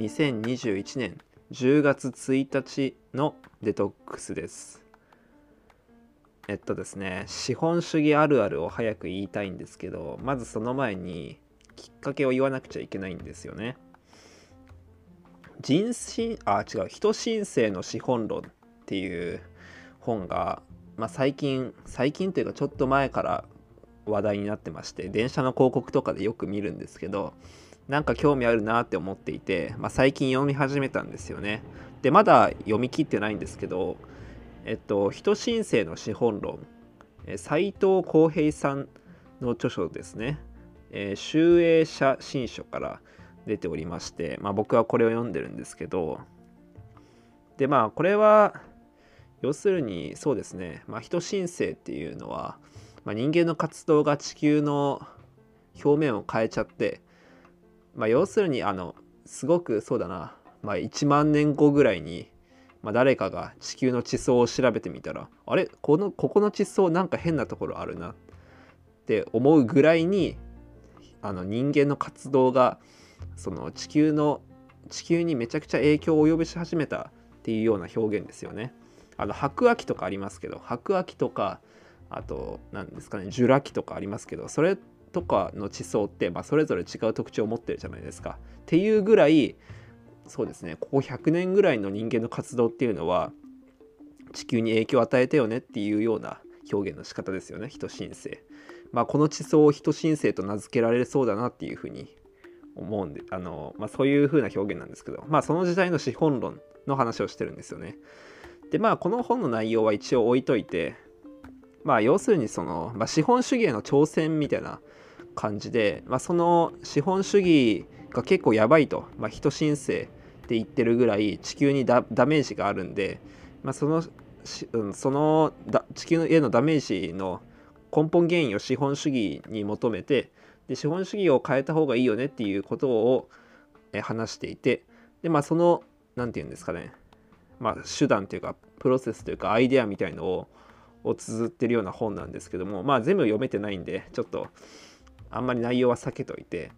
2021年10月1日のデトックスです。えっとですね資本主義あるあるを早く言いたいんですけどまずその前にきっかけを言わなくちゃいけないんですよね。人心あ違う人申請の資本論っていう本が、まあ、最近最近というかちょっと前から話題になってまして電車の広告とかでよく見るんですけどなんか興味あるなって思っていて、まあ、最近読み始めたんですよね。でまだ読み切ってないんですけどえっと人申請の資本論斎藤浩平さんの著書ですね。えー、集英社新書から出ておりまして、まあ、僕はこれを読んでるんですけどでまあこれは要するにそうですね、まあ、人申請っていうのは、まあ、人間の活動が地球の表面を変えちゃって、まあ、要するにあのすごくそうだな、まあ、1万年後ぐらいに、まあ、誰かが地球の地層を調べてみたらあれ？このここの地層なんか変なところあるなって思うぐらいにあの人間の活動がその地球の地球にめちゃくちゃ影響を及ぼし始めたっていうような表現ですよね。あの白亜紀とかありますけど白亜紀とかあと何ですかねジュラ紀とかありますけどそれとかの地層って、まあ、それぞれ違う特徴を持ってるじゃないですか。っていうぐらいそうですねここ100年ぐらいの人間の活動っていうのは地球に影響を与えたよねっていうような表現の仕方ですよね人申請。まあ、この地層を人申請と名付けられそうだなっていうふうに思うんであの、まあ、そういうふうな表現なんですけど、まあ、その時代の資本論の話をしてるんですよね。でまあこの本の内容は一応置いといてまあ要するにその、まあ、資本主義への挑戦みたいな感じで、まあ、その資本主義が結構やばいと、まあ、人申請って言ってるぐらい地球にダメージがあるんで、まあ、そのその地球へのダメージの根本原因を資本主義に求めてで資本主義を変えた方がいいよねっていうことを話していてでまあその何て言うんですかねまあ手段というかプロセスというかアイデアみたいのをを綴ってるような本なんですけどもまあ全部読めてないんでちょっとあんまり内容は避けといて。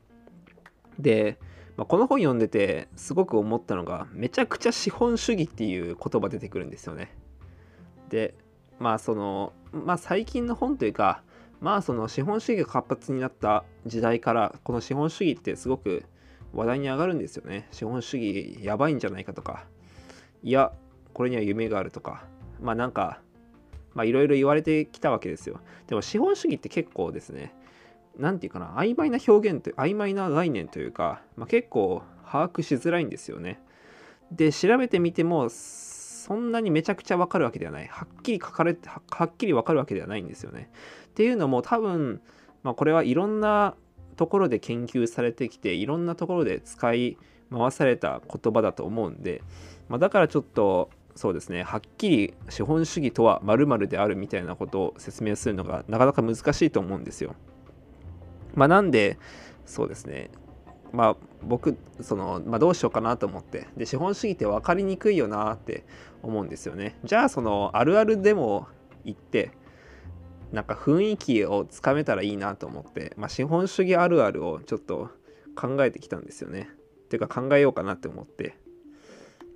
で、まあ、この本読んでてすごく思ったのがめちゃくちゃ資本主義っていう言葉出てくるんですよね。でまあそのまあ最近の本というかまあその資本主義が活発になった時代からこの資本主義ってすごく話題に上がるんですよね。資本主義やばいんじゃないかとか。いやこれには夢があるとか。まあなんかまあいろいろ言われてきたわけですよ。でも資本主義って結構ですね何て言うかな曖昧な表現と曖昧な概念というか、まあ、結構把握しづらいんですよね。で調べてみてもそんなにめちゃくちゃわかるわけではない。はっきり書かれてはっきりわかるわけではないんですよね。っていうのも多分、まあ、これはいろんなところで研究されてきていろんなところで使い回された言葉だと思うんで、まあ、だからちょっとそうですねはっきり資本主義とは〇〇であるみたいなことを説明するのがなかなか難しいと思うんですよ。まあ、なんでそうですね。まあ僕その、まあ、どうしようかなと思って。で資本主義って分かりにくいよなって思うんですよね。じゃあそのあるあるでも言ってなんか雰囲気をつかめたらいいなと思って、まあ、資本主義あるあるをちょっと考えてきたんですよね。っていうか考えようかなって思って。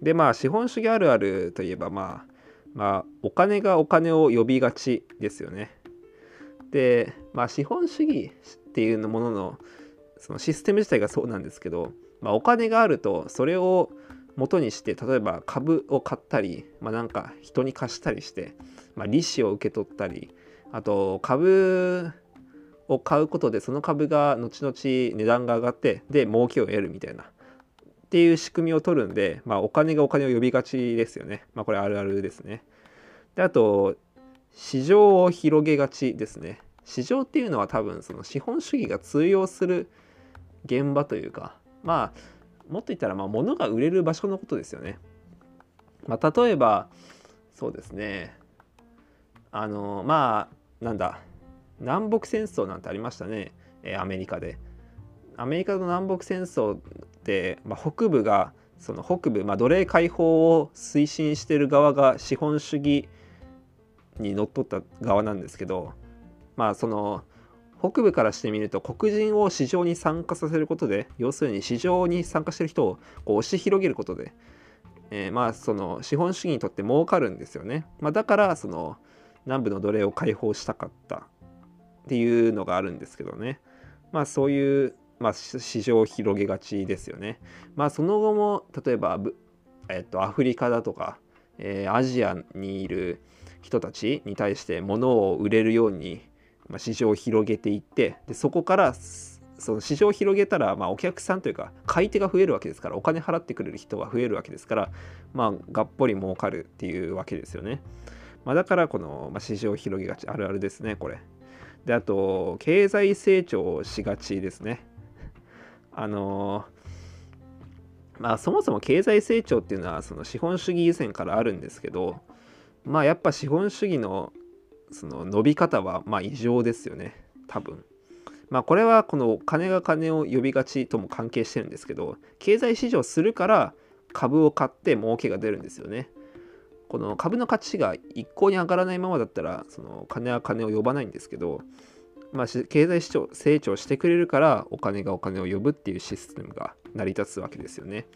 でまあ資本主義あるあるといえばまあまあお金がお金を呼びがちですよね。でまあ資本主義っていうもののそのシステム自体がそうなんですけど、まあ、お金があるとそれを元にして例えば株を買ったり、まあ、なんか人に貸したりして、まあ、利子を受け取ったりあと株を買うことでその株が後々値段が上がってで儲けを得るみたいなっていう仕組みを取るんで、まあ、お金がお金を呼びがちですよね。まあ、これあるあるですね。であと市場を広げがちですね。市場っていうのは多分その資本主義が通用する現場というかまあもっと言ったらまあ物が売れる場所のことですよね。まあ、例えばそうですねあのまあなんだ南北戦争なんてありましたね、え、アメリカで。アメリカの南北戦争って、まあ、北部がその北部、まあ、奴隷解放を推進してる側が資本主義にのっとった側なんですけどまあその北部からしてみると黒人を市場に参加させることで要するに市場に参加してる人をこう押し広げることで、えー、まあその資本主義にとって儲かるんですよね、まあ、だからその南部の奴隷を解放したかったっていうのがあるんですけどね。まあそういう、まあ、市場を広げがちですよね。まあその後も例えば、えっと、アフリカだとか、えー、アジアにいる人たちに対して物を売れるようにまあ、市場を広げていってでそこからその市場を広げたら、まあ、お客さんというか買い手が増えるわけですからお金払ってくれる人が増えるわけですから、まあ、がっぽり儲かるっていうわけですよね。まあ、だからこの、まあ、市場を広げがちあるあるですねこれ。であと経済成長しがちですね。あのまあそもそも経済成長っていうのはその資本主義以前からあるんですけどまあやっぱ資本主義のその伸び方はまあ異常ですよね多分。まあこれはこの金が金を呼びがちとも関係してるんですけど経済市場するから株を買って儲けが出るんですよね。この株の価値が一向に上がらないままだったらその金は金を呼ばないんですけど、まあ、経済成長してくれるからお金がお金を呼ぶっていうシステムが成り立つわけですよね。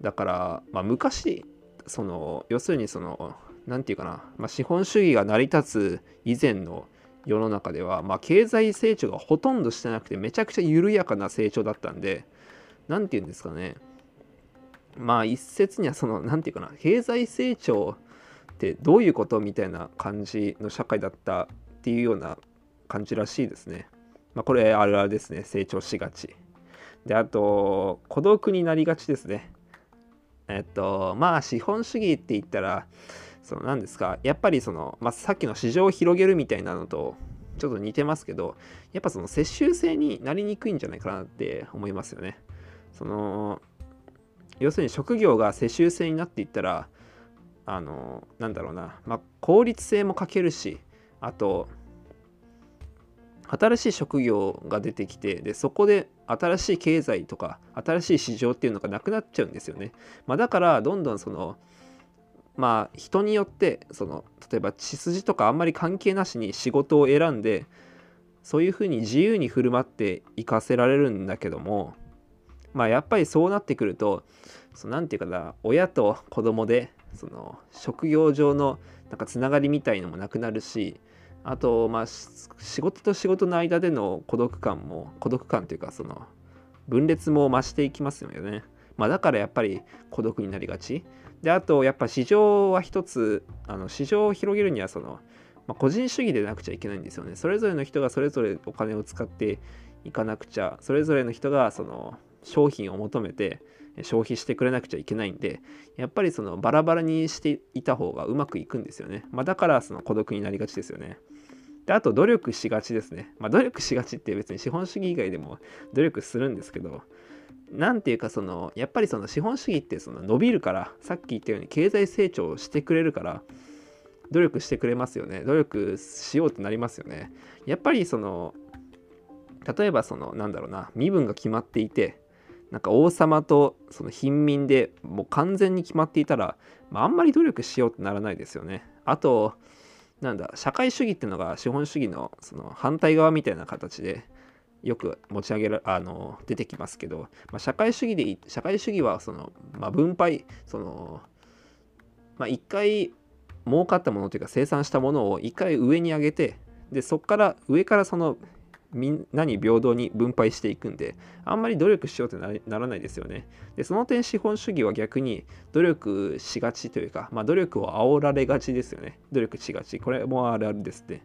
だから、まあ、昔その要するにその何て言うかな、まあ、資本主義が成り立つ以前の世の中では、まあ、経済成長がほとんどしてなくてめちゃくちゃ緩やかな成長だったんで何て言うんですかねまあ一説にはその何て言うかな経済成長ってどういうことみたいな感じの社会だったっていうような感じらしいですね。まあ、これあるあるですね成長しがち。であと孤独になりがちですね。えっとまあ資本主義って言ったらその何ですかやっぱりその、まあ、さっきの市場を広げるみたいなのとちょっと似てますけどやっぱその接収性になりにくいんじゃないかなって思いますよね。その要するに職業が世襲制になっていったらあのなんだろうな、まあ、効率性も欠けるしあと新しい職業が出てきてでそこで新しい経済とか新しい市場っていうのがなくなっちゃうんですよね。まあ、だからどんどんそのまあ人によってその例えば血筋とかあんまり関係なしに仕事を選んでそういうふうに自由に振る舞っていかせられるんだけどもまあやっぱりそうなってくると何て言うかな親と子供でその職業上のなんかつながりみたいのもなくなるしあとまあ仕事と仕事の間での孤独感も孤独感というかその分裂も増していきますよね。まあ、だからやっぱり孤独になりがち。であとやっぱ市場は一つあの市場を広げるにはその、まあ、個人主義でなくちゃいけないんですよね。それぞれの人がそれぞれお金を使っていかなくちゃそれぞれの人がその商品を求めて消費してくれなくちゃいけないんでやっぱりそのバラバラにしていた方がうまくいくんですよね、まあ、だからその孤独になりがちですよね。であと努力しがちですね、まあ、努力しがちって別に資本主義以外でも努力するんですけど何ていうかそのやっぱりその資本主義ってその伸びるからさっき言ったように経済成長してくれるから努力してくれますよね。努力しようってなりますよね。やっぱりその例えばそのなんだろうな身分が決まっていてなんか王様とその貧民でもう完全に決まっていたら、まあ、あんまり努力しようってならないですよね。あとなんだ社会主義っていうのが資本主義のその反対側みたいな形でよく持ち上げらあの出てきますけど、まあ、社会主義で社会主義はその、まあ、分配そのまあ一回儲かったものというか生産したものを一回上に上げてでそこから上からそのみんなに平等に分配していくんであんまり努力しようってならないですよね。でその点資本主義は逆に努力しがちというか、まあ、努力を煽られがちですよね。努力しがち。これもあるあるですっね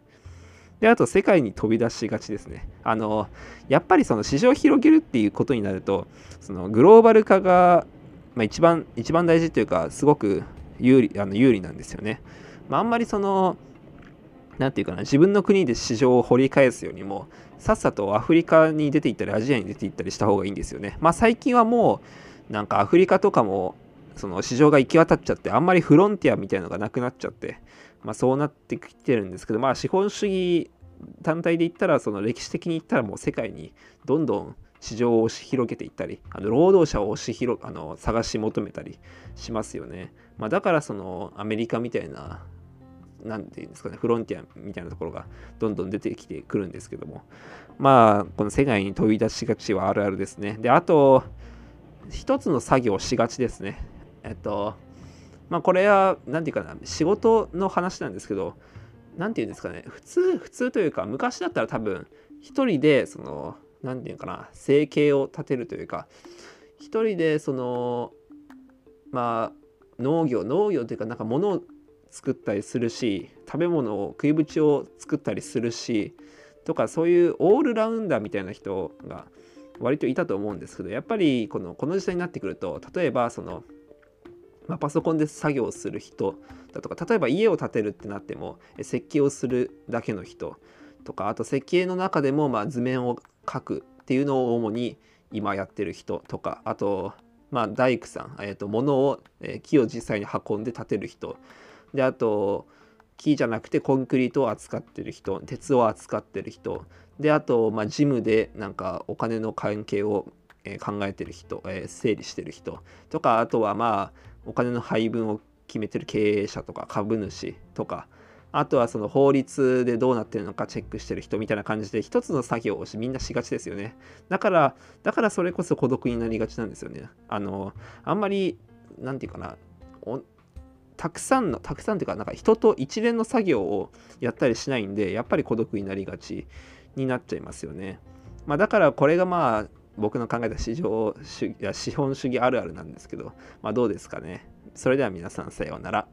で、あと世界に飛び出しがちですね。あの、やっぱりその市場を広げるっていうことになると、そのグローバル化が、まあ、一番、一番大事というか、すごく有利あの有利なんですよね。まあ、あんまりその、なんていうかな、自分の国で市場を掘り返すよりも、さっさとアフリカに出ていったり、アジアに出ていったりした方がいいんですよね。まあ最近はもう、なんかアフリカとかも、その市場が行き渡っちゃって、あんまりフロンティアみたいなのがなくなっちゃって、まあ、そうなってきてるんですけど、まあ、資本主義単体で言ったらその歴史的に言ったらもう世界にどんどん市場を押し広げていったりあの労働者を押し広あの探し求めたりしますよね、まあ、だからそのアメリカみたいな何て言うんですかねフロンティアみたいなところがどんどん出てきてくるんですけどもまあこの世界に飛び出しがちはあるあるですね。であと一つの作業をしがちですね。えっとまあこれは何て言うかな仕事の話なんですけど何て言うんですかね。普通普通というか昔だったら多分一人でその何て言うかな生計を立てるというか一人でそのまあ農業農業というかなんか物を作ったりするし食べ物を食いぶちを作ったりするしとかそういうオールラウンダーみたいな人が割といたと思うんですけどやっぱりこのこの時代になってくると例えばその、まあ、パソコンで作業する人だとか例えば家を建てるってなっても設計をするだけの人とかあと設計の中でもま図面を描くっていうのを主に今やってる人とかあとま大工さん、えー、と物を、木を実際に運んで建てる人。であと木じゃなくてコンクリートを扱ってる人鉄を扱ってる人。であと、まあ、ジムでなんかお金の関係を、考えてる人、整理してる人とかあとはまあお金の配分を決めてる経営者とか株主とかあとはその法律でどうなってるのかチェックしてる人みたいな感じで一つの作業をしみんなしがちですよねだからだからそれこそ孤独になりがちなんですよねあのあんまり何て言うかなたくさんのたくさんというかなんか人と一連の作業をやったりしないんでやっぱり孤独になりがちになっちゃいますよね。まあ、だからこれがまあ僕の考えた市場主義資本主義あるあるなんですけど、まあ、どうですかね。それでは皆さんさようなら。